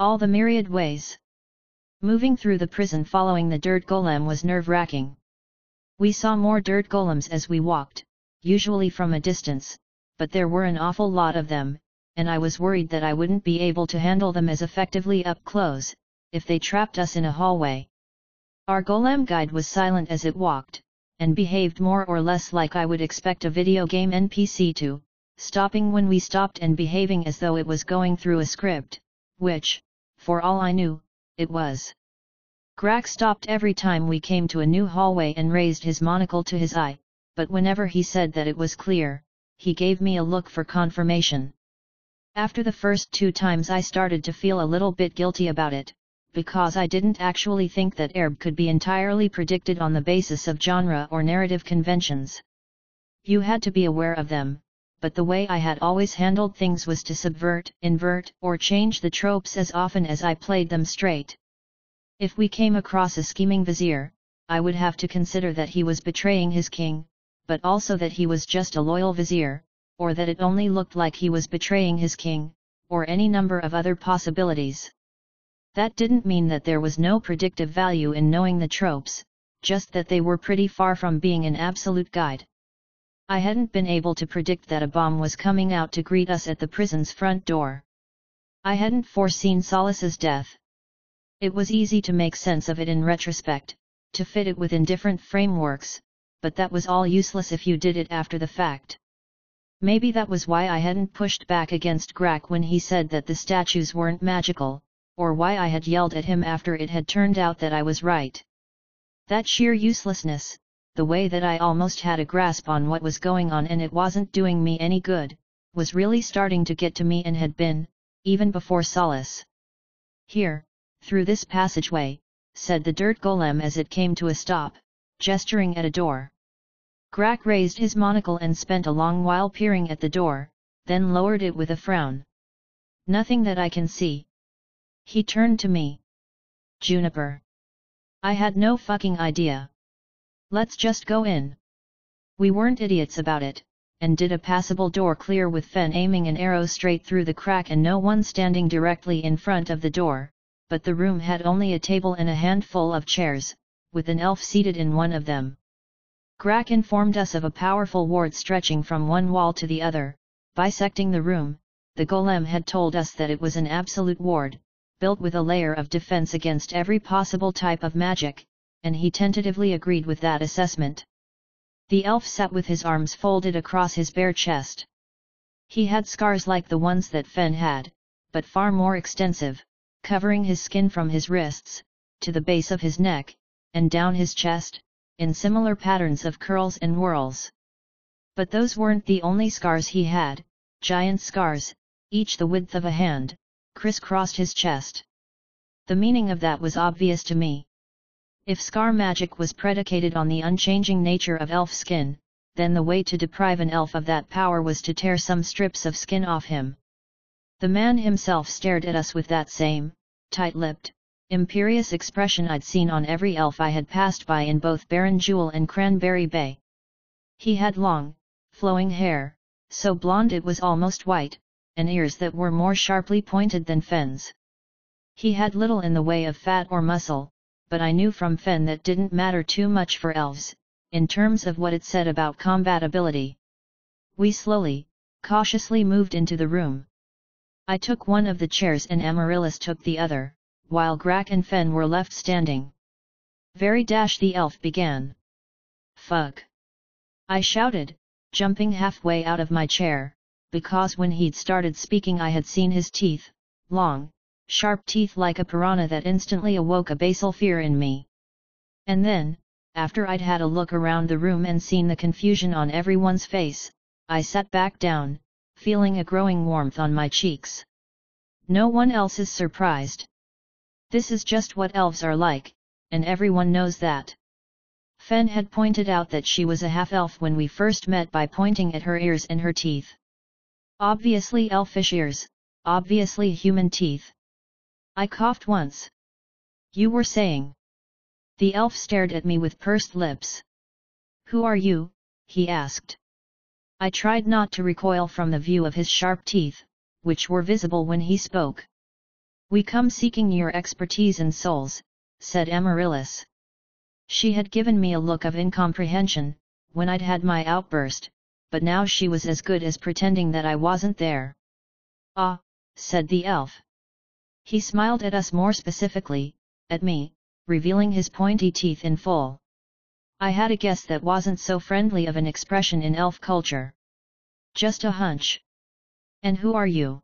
All the myriad ways. Moving through the prison following the dirt golem was nerve-wracking. We saw more dirt golems as we walked, usually from a distance, but there were an awful lot of them, and I was worried that I wouldn't be able to handle them as effectively up close, if they trapped us in a hallway. Our golem guide was silent as it walked, and behaved more or less like I would expect a video game NPC to, stopping when we stopped and behaving as though it was going through a script, which, for all I knew, it was. Grak stopped every time we came to a new hallway and raised his monocle to his eye, but whenever he said that it was clear, he gave me a look for confirmation. After the first two times I started to feel a little bit guilty about it, because I didn't actually think that Aerb could be entirely predicted on the basis of genre or narrative conventions. You had to be aware of them, but the way I had always handled things was to subvert, invert, or change the tropes as often as I played them straight. If we came across a scheming vizier, I would have to consider that he was betraying his king, but also that he was just a loyal vizier, or that it only looked like he was betraying his king, or any number of other possibilities. That didn't mean that there was no predictive value in knowing the tropes, just that they were pretty far from being an absolute guide. I hadn't been able to predict that a bomb was coming out to greet us at the prison's front door. I hadn't foreseen Solace's death, it was easy to make sense of it in retrospect, to fit it within different frameworks, but that was all useless if you did it after the fact. Maybe that was why I hadn't pushed back against Grak when he said that the statues weren't magical, or why I had yelled at him after it had turned out that I was right. That sheer uselessness, the way that I almost had a grasp on what was going on and it wasn't doing me any good, was really starting to get to me and had been, even before Solace. Here, through this passageway, said the dirt golem as it came to a stop, gesturing at a door. Grak raised his monocle and spent a long while peering at the door, then lowered it with a frown. Nothing that I can see. He turned to me. Juniper. I had no fucking idea. Let's just go in. We weren't idiots about it, and did a passable door clear with Fenn aiming an arrow straight through the crack and no one standing directly in front of the door, but the room had only a table and a handful of chairs, with an elf seated in one of them. Grak informed us of a powerful ward stretching from one wall to the other, bisecting the room, the golem had told us that it was an absolute ward, built with a layer of defense against every possible type of magic, and he tentatively agreed with that assessment. The elf sat with his arms folded across his bare chest. He had scars like the ones that Fenn had, but far more extensive covering his skin from his wrists, to the base of his neck, and down his chest, in similar patterns of curls and whorls. But those weren't the only scars he had, giant scars, each the width of a hand, crisscrossed his chest. The meaning of that was obvious to me. If scar magic was predicated on the unchanging nature of elf skin, then the way to deprive an elf of that power was to tear some strips of skin off him. The man himself stared at us with that same, tight-lipped, imperious expression I'd seen on every elf I had passed by in both Barren Jewel and Cranberry Bay. He had long, flowing hair, so blonde it was almost white, and ears that were more sharply pointed than Fenn's. He had little in the way of fat or muscle, but I knew from Fenn that didn't matter too much for elves, in terms of what it said about combatability. We slowly, cautiously moved into the room. I took one of the chairs and Amaryllis took the other, while Grak and Fenn were left standing. Very dash the elf began. Fuck! I shouted, jumping halfway out of my chair, because when he'd started speaking I had seen his teeth, long, sharp teeth like a piranha that instantly awoke a basal fear in me. And then, after I'd had a look around the room and seen the confusion on everyone's face, I sat back down, feeling a growing warmth on my cheeks. No one else is surprised. This is just what elves are like, and everyone knows that. Fenn had pointed out that she was a half-elf when we first met by pointing at her ears and her teeth. Obviously elfish ears, obviously human teeth. I coughed once. You were saying. The elf stared at me with pursed lips. Who are you? he asked. I tried not to recoil from the view of his sharp teeth, which were visible when he spoke. We come seeking your expertise in souls, said Amaryllis. She had given me a look of incomprehension, when I'd had my outburst, but now she was as good as pretending that I wasn't there. Ah, said the elf. He smiled at us more specifically, at me, revealing his pointy teeth in full. I had a guess that wasn't so friendly of an expression in elf culture. Just a hunch. And who are you?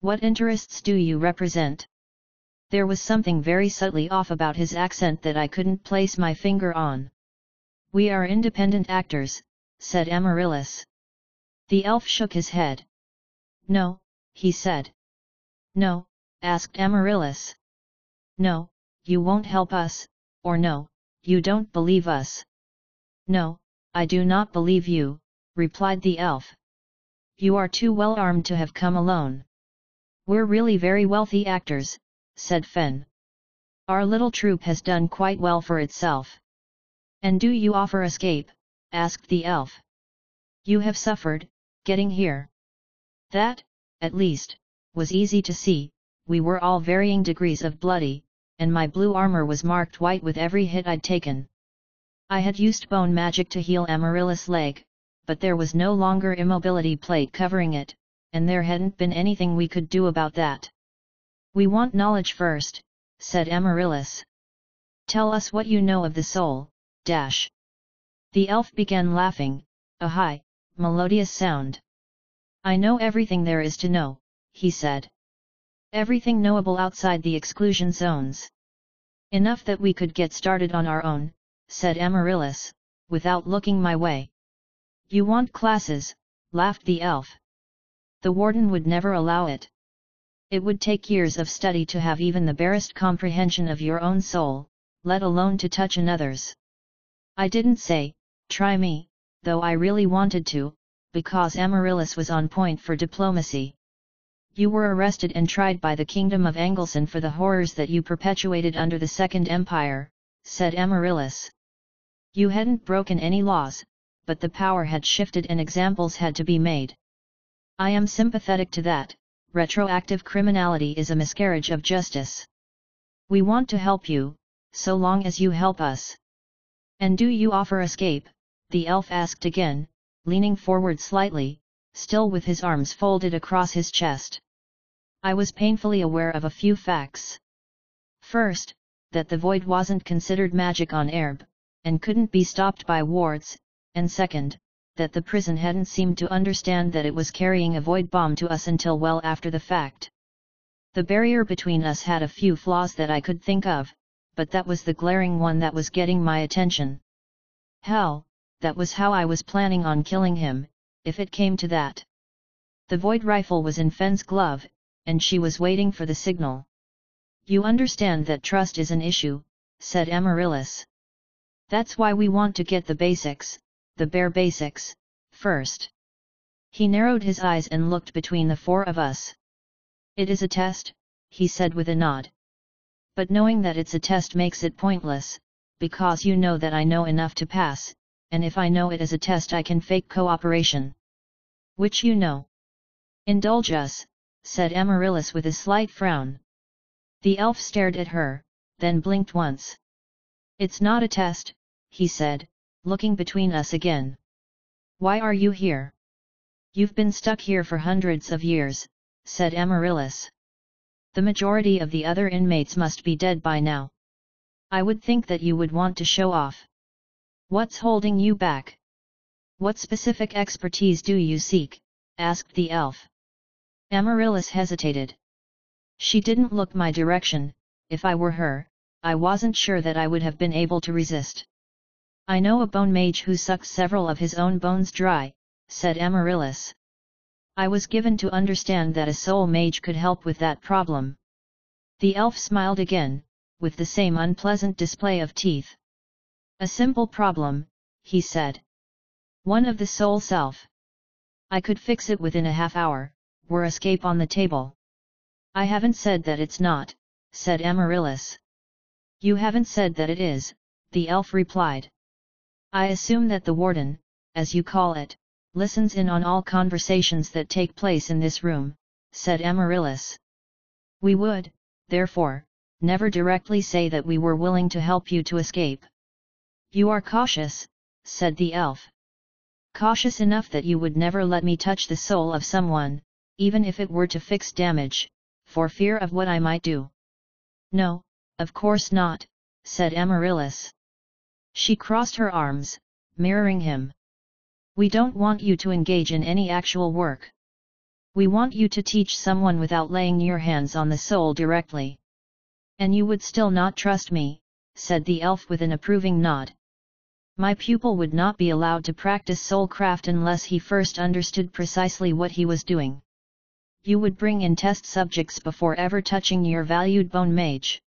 What interests do you represent? There was something very subtly off about his accent that I couldn't place my finger on. We are independent actors, said Amaryllis. The elf shook his head. No, he said. No, asked Amaryllis. No, you won't help us, or no, you don't believe us. No, I do not believe you, replied the elf. You are too well armed to have come alone. We're really very wealthy actors, said Fenn. Our little troupe has done quite well for itself. And do you offer escape? asked the elf. You have suffered, getting here. That, at least, was easy to see, we were all varying degrees of bloody, and my blue armor was marked white with every hit I'd taken. I had used bone magic to heal Amaryllis' leg, but there was no longer immobility plate covering it, and there hadn't been anything we could do about that. We want knowledge first, said Amaryllis. Tell us what you know of the soul, dash. The elf began laughing, a high, melodious sound. I know everything there is to know, he said. Everything knowable outside the exclusion zones. Enough that we could get started on our own, said Amaryllis, without looking my way. You want classes, laughed the elf. The warden would never allow it. It would take years of study to have even the barest comprehension of your own soul, let alone to touch another's. I didn't say, try me, though I really wanted to, because Amaryllis was on point for diplomacy. You were arrested and tried by the Kingdom of Anglecynn for the horrors that you perpetuated under the Second Empire, said Amaryllis. You hadn't broken any laws, but the power had shifted and examples had to be made. I am sympathetic to that, retroactive criminality is a miscarriage of justice. We want to help you, so long as you help us. And do you offer escape? the elf asked again, leaning forward slightly, still with his arms folded across his chest. I was painfully aware of a few facts. First, that the void wasn't considered magic on Aerb, and couldn't be stopped by wards, and second, that the prison hadn't seemed to understand that it was carrying a void bomb to us until well after the fact. The barrier between us had a few flaws that I could think of, but that was the glaring one that was getting my attention. Hell, that was how I was planning on killing him, if it came to that. The void rifle was in Fenn's glove, and she was waiting for the signal. You understand that trust is an issue, said Amaryllis. That's why we want to get the basics, the bare basics, first. He narrowed his eyes and looked between the four of us. It is a test, he said with a nod. But knowing that it's a test makes it pointless, because you know that I know enough to pass, and if I know it is a test I can fake cooperation. Which you know. Indulge us, said Amaryllis with a slight frown. The elf stared at her, then blinked once. It's not a test, he said, looking between us again. Why are you here? You've been stuck here for hundreds of years, said Amaryllis. The majority of the other inmates must be dead by now. I would think that you would want to show off. What's holding you back? What specific expertise do you seek? asked the elf. Amaryllis hesitated. She didn't look my direction, if I were her, I wasn't sure that I would have been able to resist. I know a bone mage who sucks several of his own bones dry, said Amaryllis. I was given to understand that a soul mage could help with that problem. The elf smiled again, with the same unpleasant display of teeth. A simple problem, he said. One of the soul self. I could fix it within a half hour, were escape on the table. I haven't said that it's not, said Amaryllis. You haven't said that it is, the elf replied. I assume that the warden, as you call it, listens in on all conversations that take place in this room, said Amaryllis. We would, therefore, never directly say that we were willing to help you to escape. You are cautious, said the elf. Cautious enough that you would never let me touch the soul of someone, even if it were to fix damage, for fear of what I might do. No, of course not, said Amaryllis. She crossed her arms, mirroring him. We don't want you to engage in any actual work. We want you to teach someone without laying your hands on the soul directly. And you would still not trust me, said the elf with an approving nod. My pupil would not be allowed to practice soulcraft unless he first understood precisely what he was doing. You would bring in test subjects before ever touching your valued bone mage.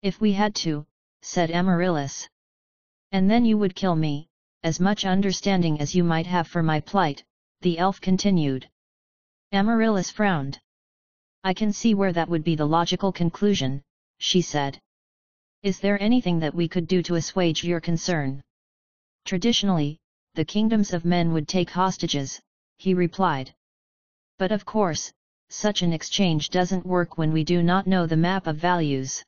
If we had to, said Amaryllis. And then you would kill me, as much understanding as you might have for my plight, the elf continued. Amaryllis frowned. I can see where that would be the logical conclusion, she said. Is there anything that we could do to assuage your concern? Traditionally, the kingdoms of men would take hostages, he replied. But of course, such an exchange doesn't work when we do not know the map of values.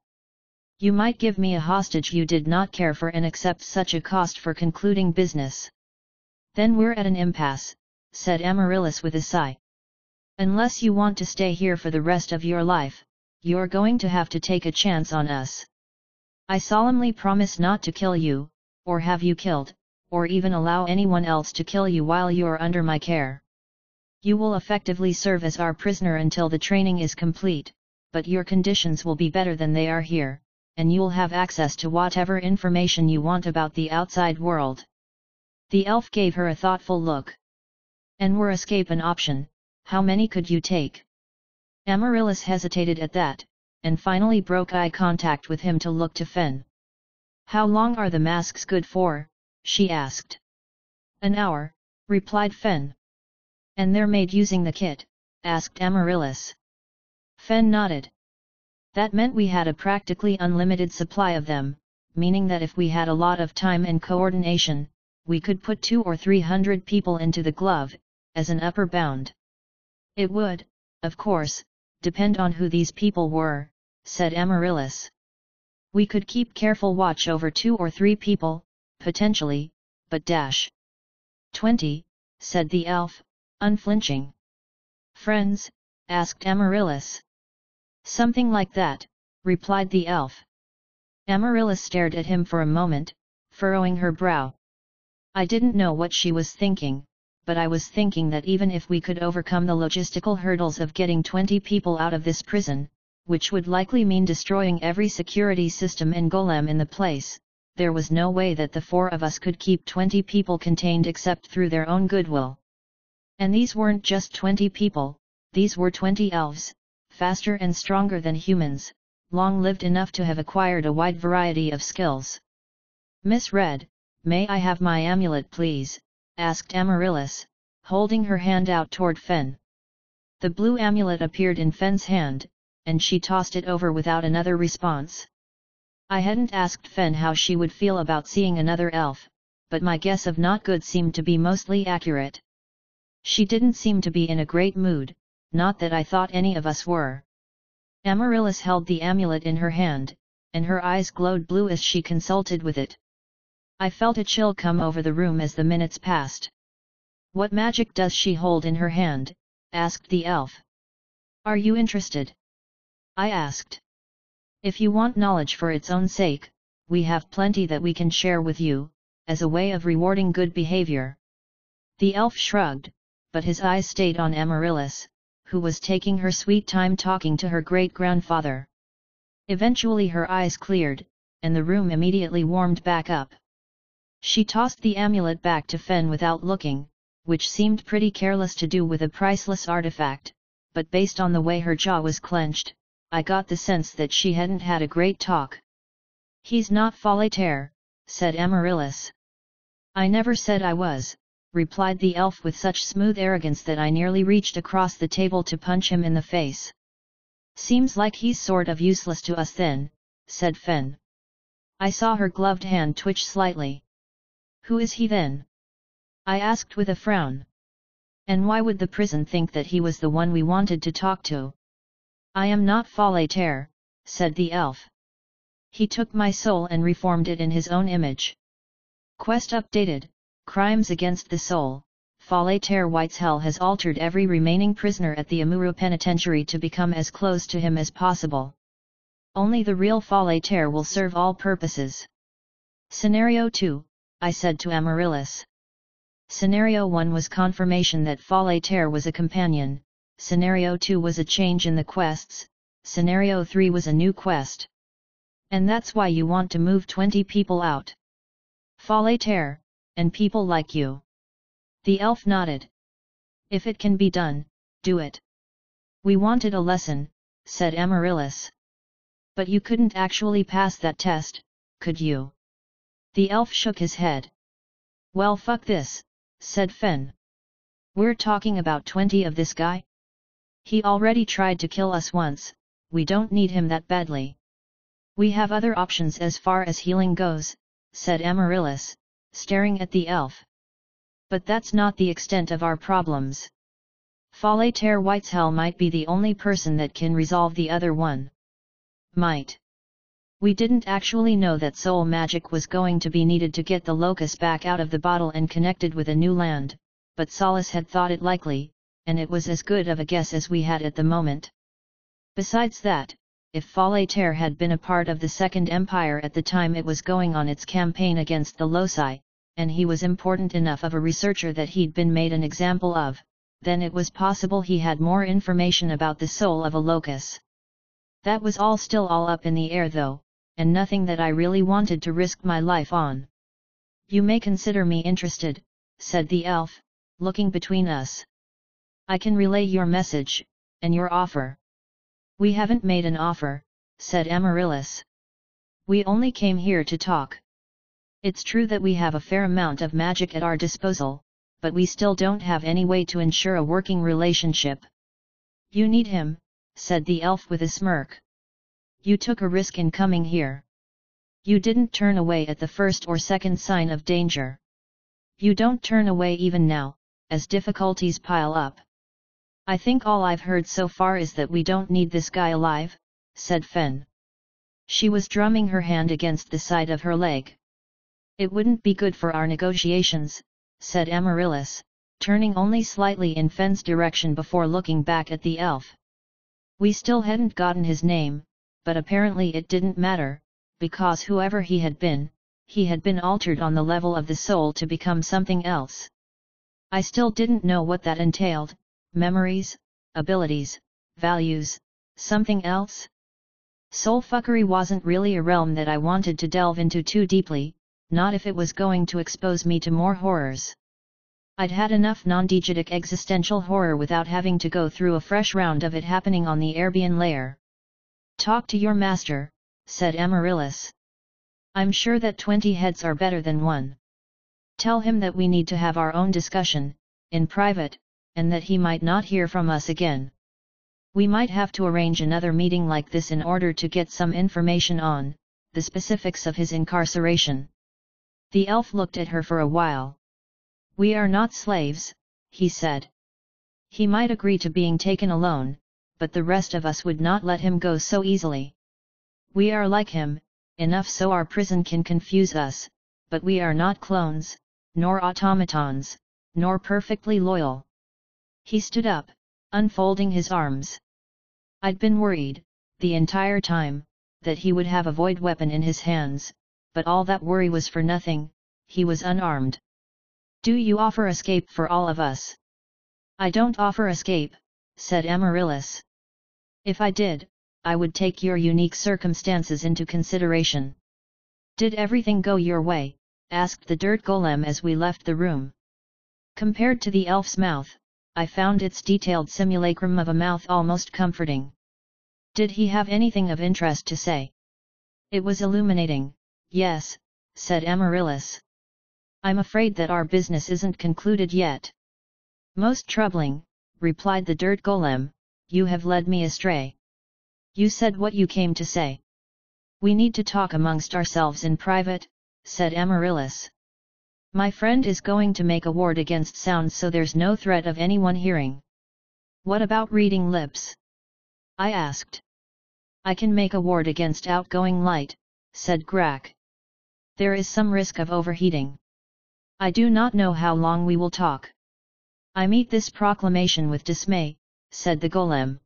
You might give me a hostage you did not care for and accept such a cost for concluding business. Then we're at an impasse, said Amaryllis with a sigh. Unless you want to stay here for the rest of your life, you're going to have to take a chance on us. I solemnly promise not to kill you, or have you killed, or even allow anyone else to kill you while you're under my care. You will effectively serve as our prisoner until the training is complete, but your conditions will be better than they are here, and you'll have access to whatever information you want about the outside world. The elf gave her a thoughtful look. And were escape an option, how many could you take? Amaryllis hesitated at that, and finally broke eye contact with him to look to Fenn. How long are the masks good for, she asked. An hour, replied Fenn. And they're made using the kit, asked Amaryllis. Fenn nodded. That meant we had a practically unlimited supply of them, meaning that if we had a lot of time and coordination, we could put two or three hundred people into the glove, as an upper bound. It would, of course, depend on who these people were, said Amaryllis. We could keep careful watch over two or three people, potentially, but dash. Twenty, said the elf, unflinching. Friends? asked Amaryllis. Something like that, replied the elf. Amaryllis stared at him for a moment, furrowing her brow. I didn't know what she was thinking, but I was thinking that even if we could overcome the logistical hurdles of getting 20 people out of this prison, which would likely mean destroying every security system and golem in the place, there was no way that the four of us could keep 20 people contained except through their own goodwill. And these weren't just 20 people, these were 20 elves, faster and stronger than humans, long lived enough to have acquired a wide variety of skills. Miss Red, may I have my amulet please? asked Amaryllis, holding her hand out toward Fenn. The blue amulet appeared in Fenn's hand, and she tossed it over without another response. I hadn't asked Fenn how she would feel about seeing another elf, but my guess of not good seemed to be mostly accurate. She didn't seem to be in a great mood, not that I thought any of us were. Amaryllis held the amulet in her hand, and her eyes glowed blue as she consulted with it. I felt a chill come over the room as the minutes passed. What magic does she hold in her hand? asked the elf. Are you interested? I asked. If you want knowledge for its own sake, we have plenty that we can share with you, as a way of rewarding good behavior. The elf shrugged, but his eyes stayed on Amaryllis, who was taking her sweet time talking to her great-grandfather. Eventually her eyes cleared, and the room immediately warmed back up. She tossed the amulet back to Fenn without looking, which seemed pretty careless to do with a priceless artifact, but based on the way her jaw was clenched, I got the sense that she hadn't had a great talk. He's not Fallatehr, said Amaryllis. I never said I was, replied the elf with such smooth arrogance that I nearly reached across the table to punch him in the face. Seems like he's sort of useless to us then, said Fenn. I saw her gloved hand twitch slightly. Who is he then? I asked with a frown. And why would the prison think that he was the one we wanted to talk to? I am not Fallatehr, said the elf. He took my soul and reformed it in his own image. Quest updated, Crimes against the Soul, Fale White's Hell has altered every remaining prisoner at the Amuro Penitentiary to become as close to him as possible. Only the real Fale will serve all purposes. Scenario 2, I said to Amaryllis. Scenario 1 was confirmation that Fale was a companion, Scenario 2 was a change in the quests, Scenario 3 was a new quest. And that's why you want to move 20 people out. Fallatehr, and people like you. The elf nodded. If it can be done, do it. We wanted a lesson, said Amaryllis. But you couldn't actually pass that test, could you? The elf shook his head. Well fuck this, said Fenn. We're talking about 20 of this guy? He already tried to kill us once, we don't need him that badly. We have other options as far as healing goes, said Amaryllis, staring at the elf. But that's not the extent of our problems. Fallatehr Whiteshell might be the only person that can resolve the other one. Might. We didn't actually know that soul magic was going to be needed to get the locus back out of the bottle and connected with a new land, but Solace had thought it likely, and it was as good of a guess as we had at the moment. Besides that, if Fallatehr had been a part of the Second Empire at the time it was going on its campaign against the Loci, and he was important enough of a researcher that he'd been made an example of, then it was possible he had more information about the soul of a locus. That was all still all up in the air though, and nothing that I really wanted to risk my life on. You may consider me interested, said the elf, looking between us. I can relay your message, and your offer. We haven't made an offer, said Amaryllis. We only came here to talk. It's true that we have a fair amount of magic at our disposal, but we still don't have any way to ensure a working relationship. You need him, said the elf with a smirk. You took a risk in coming here. You didn't turn away at the first or second sign of danger. You don't turn away even now, as difficulties pile up. I think all I've heard so far is that we don't need this guy alive, said Fenn. She was drumming her hand against the side of her leg. It wouldn't be good for our negotiations, said Amaryllis, turning only slightly in Fenn's direction before looking back at the elf. We still hadn't gotten his name, but apparently it didn't matter, because whoever he had been, he had been altered on the level of the soul to become something else. I still didn't know what that entailed, memories, abilities, values, something else? Soulfuckery wasn't really a realm that I wanted to delve into too deeply, not if it was going to expose me to more horrors. I'd had enough non-diegetic existential horror without having to go through a fresh round of it happening on the Aerbian layer. Talk to your master, said Amaryllis. I'm sure that 20 heads are better than one. Tell him that we need to have our own discussion, in private, and that he might not hear from us again. We might have to arrange another meeting like this in order to get some information on, the specifics of his incarceration. The elf looked at her for a while. We are not slaves, he said. He might agree to being taken alone, but the rest of us would not let him go so easily. We are like him, enough so our prison can confuse us, but we are not clones, nor automatons, nor perfectly loyal. He stood up, unfolding his arms. I'd been worried, the entire time, that he would have a void weapon in his hands, but all that worry was for nothing, he was unarmed. Do you offer escape for all of us? I don't offer escape, said Amaryllis. If I did, I would take your unique circumstances into consideration. Did everything go your way? asked the dirt golem as we left the room. Compared to the elf's mouth, I found its detailed simulacrum of a mouth almost comforting. Did he have anything of interest to say? It was illuminating, yes, said Amaryllis. I'm afraid that our business isn't concluded yet. Most troubling, replied the dirt golem, you have led me astray. You said what you came to say. We need to talk amongst ourselves in private, said Amaryllis. My friend is going to make a ward against sounds so there's no threat of anyone hearing. What about reading lips? I asked. I can make a ward against outgoing light, said Grak. There is some risk of overheating. I do not know how long we will talk. I meet this proclamation with dismay, said the golem.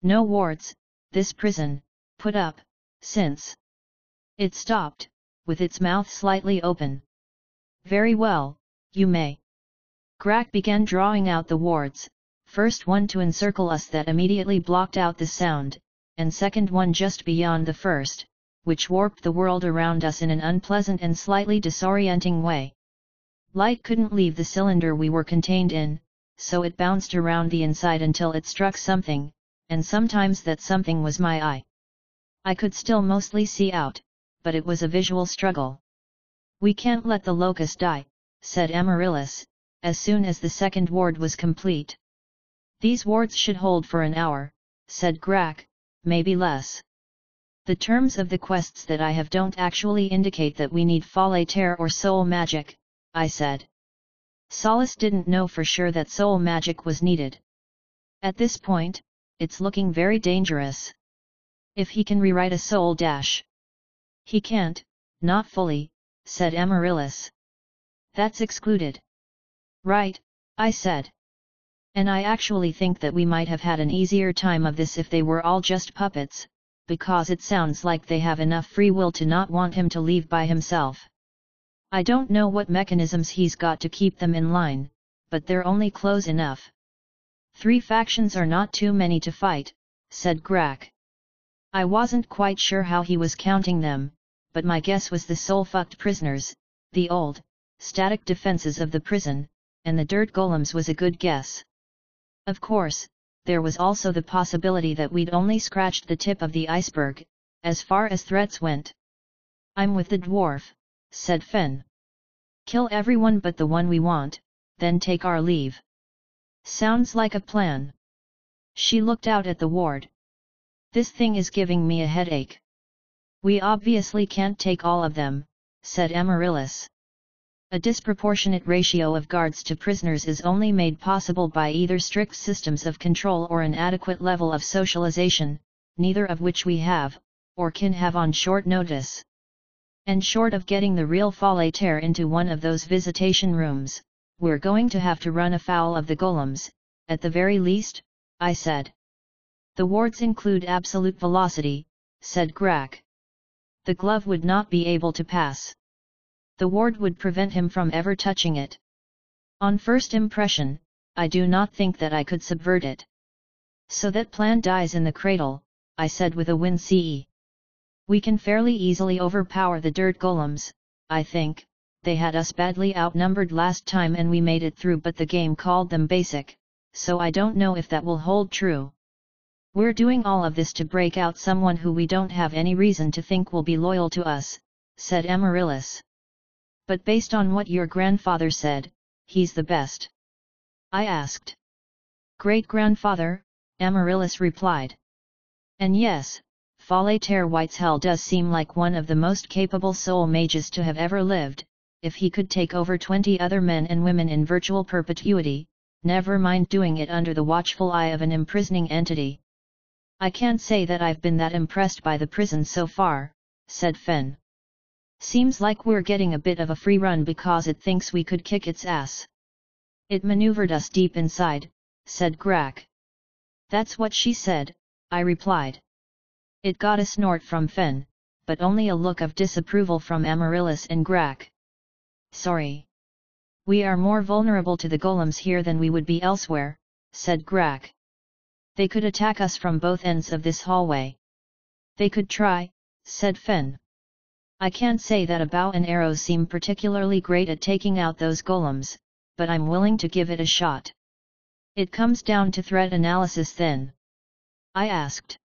No wards, this prison, put up, since. It stopped, with its mouth slightly open. Very well, you may. Grak began drawing out the wards, first one to encircle us that immediately blocked out the sound, and second one just beyond the first, which warped the world around us in an unpleasant and slightly disorienting way. Light couldn't leave the cylinder we were contained in, so it bounced around the inside until it struck something, and sometimes that something was my eye. I could still mostly see out, but it was a visual struggle. We can't let the locus die, said Amaryllis, as soon as the second ward was complete. These wards should hold for an hour, said Grak, maybe less. The terms of the quests that I have don't actually indicate that we need Fale or Soul Magic, I said. Solace didn't know for sure that soul magic was needed. At this point, it's looking very dangerous. If he can rewrite a soul dash. He can't, not fully, said Amaryllis. That's excluded. Right, I said. And I actually think that we might have had an easier time of this if they were all just puppets, because it sounds like they have enough free will to not want him to leave by himself. I don't know what mechanisms he's got to keep them in line, but they're only close enough. Three factions are not too many to fight, said Grak. I wasn't quite sure how he was counting them, but my guess was the soul-fucked prisoners, the old, static defenses of the prison, and the dirt golems was a good guess. Of course, there was also the possibility that we'd only scratched the tip of the iceberg, as far as threats went. I'm with the dwarf, said Fenn. Kill everyone but the one we want, then take our leave. Sounds like a plan. She looked out at the ward. This thing is giving me a headache. We obviously can't take all of them, said Amaryllis. A disproportionate ratio of guards to prisoners is only made possible by either strict systems of control or an adequate level of socialization, neither of which we have, or can have on short notice. And short of getting the real Fallatehr into one of those visitation rooms, we're going to have to run afoul of the golems, at the very least, I said. The wards include absolute velocity, said Grak. The glove would not be able to pass. The ward would prevent him from ever touching it. On first impression, I do not think that I could subvert it. So that plan dies in the cradle, I said with a win CE. We can fairly easily overpower the dirt golems, I think, they had us badly outnumbered last time and we made it through but the game called them basic, so I don't know if that will hold true. We're doing all of this to break out someone who we don't have any reason to think will be loyal to us, said Amaryllis. But based on what your grandfather said, he's the best. I asked. Great-grandfather, Amaryllis replied. And yes, Fallatehr Whiteshell does seem like one of the most capable soul mages to have ever lived, if he could take over 20 other men and women in virtual perpetuity, never mind doing it under the watchful eye of an imprisoning entity. I can't say that I've been that impressed by the prison so far, said Fenn. Seems like we're getting a bit of a free run because it thinks we could kick its ass. It maneuvered us deep inside, said Grak. That's what she said, I replied. It got a snort from Fenn, but only a look of disapproval from Amaryllis and Grak. Sorry. We are more vulnerable to the golems here than we would be elsewhere, said Grak. They could attack us from both ends of this hallway. They could try, said Fenn. I can't say that a bow and arrow seem particularly great at taking out those golems, but I'm willing to give it a shot. It comes down to threat analysis then. I asked.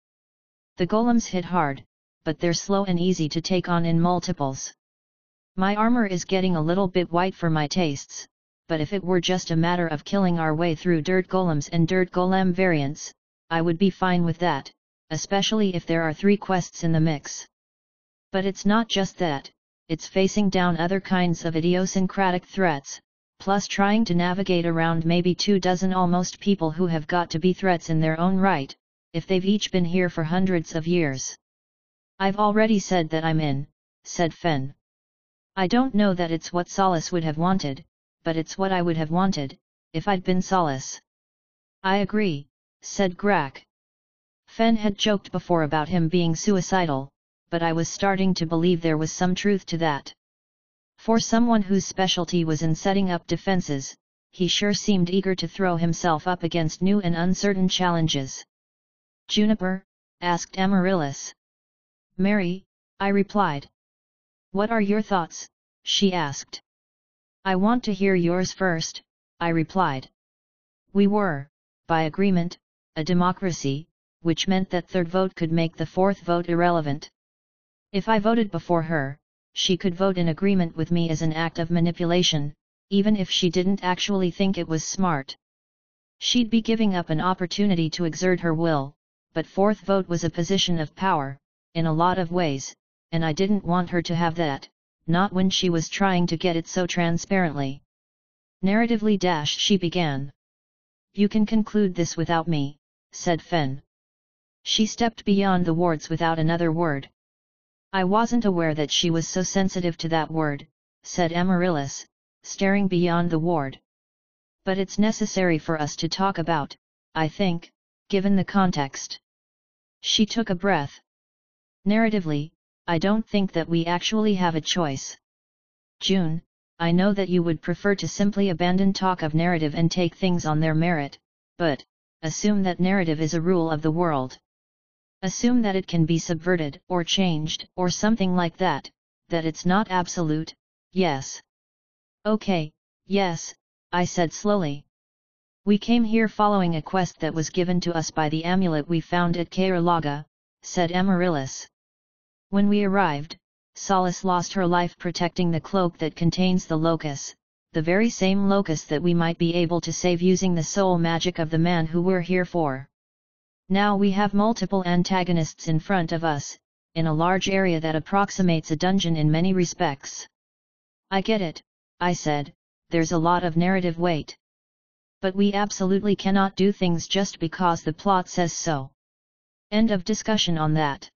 The golems hit hard, but they're slow and easy to take on in multiples. My armor is getting a little bit white for my tastes, but if it were just a matter of killing our way through dirt golems and dirt golem variants, I would be fine with that, especially if there are three quests in the mix. But it's not just that, it's facing down other kinds of idiosyncratic threats, plus trying to navigate around maybe two dozen almost people who have got to be threats in their own right, if they've each been here for hundreds of years? I've already said that I'm in, said Fenn. I don't know that it's what Solace would have wanted, but it's what I would have wanted, if I'd been Solace. I agree, said Grak. Fenn had joked before about him being suicidal, but I was starting to believe there was some truth to that. For someone whose specialty was in setting up defenses, he sure seemed eager to throw himself up against new and uncertain challenges. Juniper? asked Amaryllis. Mary, I replied. What are your thoughts? she asked. I want to hear yours first, I replied. We were, by agreement, a democracy, which meant that third vote could make the fourth vote irrelevant. If I voted before her, she could vote in agreement with me as an act of manipulation, even if she didn't actually think it was smart. She'd be giving up an opportunity to exert her will, but fourth vote was a position of power, in a lot of ways, and I didn't want her to have that, not when she was trying to get it so transparently. Narratively dash she began. You can conclude this without me, said Fenn. She stepped beyond the wards without another word. I wasn't aware that she was so sensitive to that word, said Amaryllis, staring beyond the ward. But it's necessary for us to talk about, I think, given the context. She took a breath. Narratively, I don't think that we actually have a choice. June, I know that you would prefer to simply abandon talk of narrative and take things on their merit, but, assume that narrative is a rule of the world. Assume that it can be subverted, or changed, or something like that, that it's not absolute, yes. Okay, yes, I said slowly. We came here following a quest that was given to us by the amulet we found at Kairlaga, said Amaryllis. When we arrived, Solace lost her life protecting the cloak that contains the locus, the very same locus that we might be able to save using the soul magic of the man who we're here for. Now we have multiple antagonists in front of us, in a large area that approximates a dungeon in many respects. I get it, I said, there's a lot of narrative weight. But we absolutely cannot do things just because the plot says so. End of discussion on that.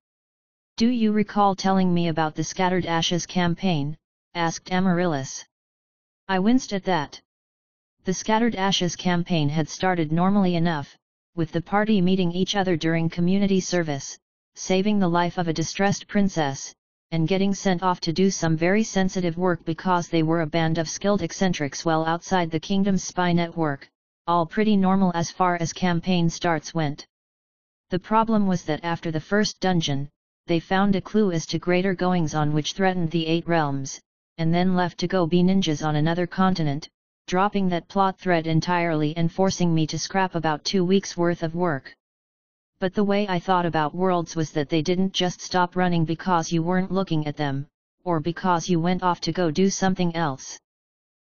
Do you recall telling me about the Scattered Ashes campaign? asked Amaryllis. I winced at that. The Scattered Ashes campaign had started normally enough, with the party meeting each other during community service, saving the life of a distressed princess, and getting sent off to do some very sensitive work because they were a band of skilled eccentrics well outside the kingdom's spy network, all pretty normal as far as campaign starts went. The problem was that after the first dungeon, they found a clue as to greater goings-on which threatened the Eight Realms, and then left to go be ninjas on another continent, dropping that plot thread entirely and forcing me to scrap about two weeks' worth of work. But the way I thought about worlds was that they didn't just stop running because you weren't looking at them, or because you went off to go do something else.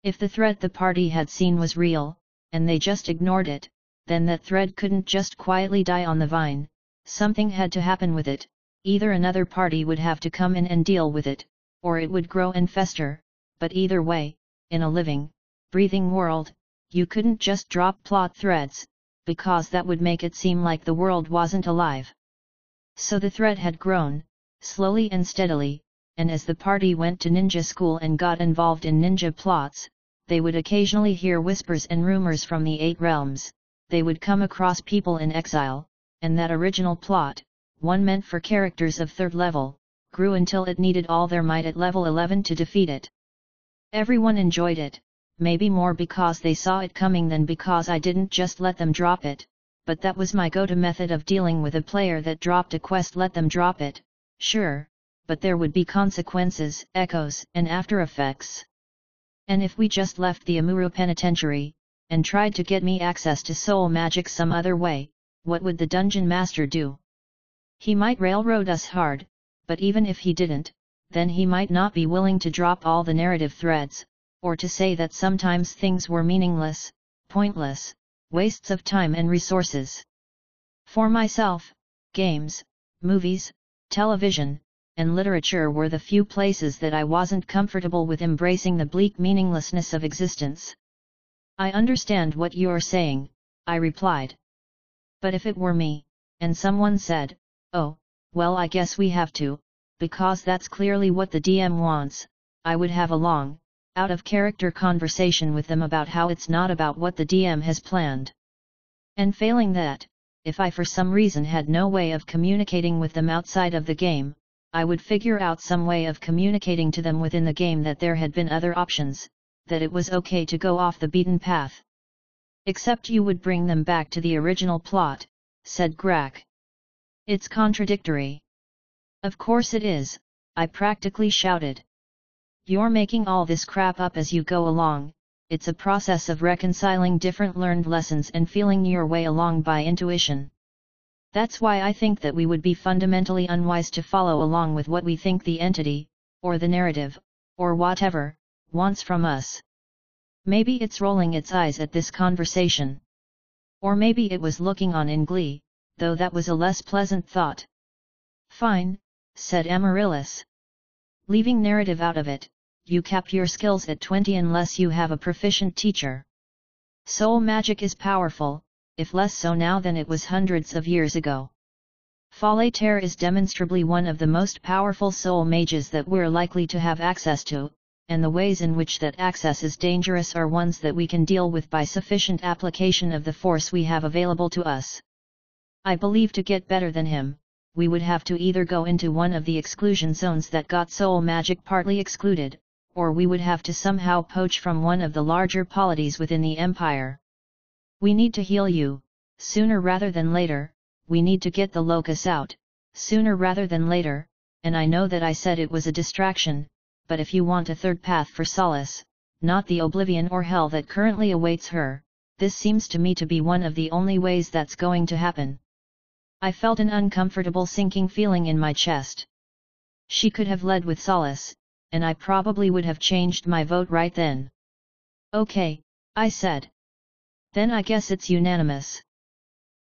If the threat the party had seen was real, and they just ignored it, then that thread couldn't just quietly die on the vine, something had to happen with it, Either another party would have to come in and deal with it, or it would grow and fester, but either way, in a living, breathing world, you couldn't just drop plot threads, because that would make it seem like the world wasn't alive. So the thread had grown, slowly and steadily, and as the party went to ninja school and got involved in ninja plots, they would occasionally hear whispers and rumors from the Eight Realms, they would come across people in exile, and that original plot, one meant for characters of third level, grew until it needed all their might at level 11 to defeat it. Everyone enjoyed it, maybe more because they saw it coming than because I didn't just let them drop it, but that was my go-to method of dealing with a player that dropped a quest let them drop it, sure, but there would be consequences, echoes, and after effects. And if we just left the Amuro Penitentiary, and tried to get me access to soul magic some other way, what would the dungeon master do? He might railroad us hard, but even if he didn't, then he might not be willing to drop all the narrative threads, or to say that sometimes things were meaningless, pointless, wastes of time and resources. For myself, games, movies, television, and literature were the few places that I wasn't comfortable with embracing the bleak meaninglessness of existence. I understand what you're saying, I replied. But if it were me, and someone said, oh, well I guess we have to, because that's clearly what the DM wants, I would have a long, out of character conversation with them about how it's not about what the DM has planned. And failing that, if I for some reason had no way of communicating with them outside of the game, I would figure out some way of communicating to them within the game that there had been other options, that it was okay to go off the beaten path. Except you would bring them back to the original plot, said Grak. It's contradictory. Of course it is, I practically shouted. You're making all this crap up as you go along, it's a process of reconciling different learned lessons and feeling your way along by intuition. That's why I think that we would be fundamentally unwise to follow along with what we think the entity, or the narrative, or whatever, wants from us. Maybe it's rolling its eyes at this conversation. Or maybe it was looking on in glee, though that was a less pleasant thought. Fine, said Amaryllis. Leaving narrative out of it, you cap your skills at 20 unless you have a proficient teacher. Soul magic is powerful, if less so now than it was hundreds of years ago. Terre is demonstrably one of the most powerful soul mages that we're likely to have access to, and the ways in which that access is dangerous are ones that we can deal with by sufficient application of the force we have available to us. I believe to get better than him, we would have to either go into one of the exclusion zones that got soul magic partly excluded, or we would have to somehow poach from one of the larger polities within the empire. We need to heal you, sooner rather than later, we need to get the locus out, sooner rather than later, and I know that I said it was a distraction, but if you want a third path for Solace, not the oblivion or hell that currently awaits her, this seems to me to be one of the only ways that's going to happen. I felt an uncomfortable sinking feeling in my chest. She could have led with Solace, and I probably would have changed my vote right then. Okay, I said. Then I guess it's unanimous.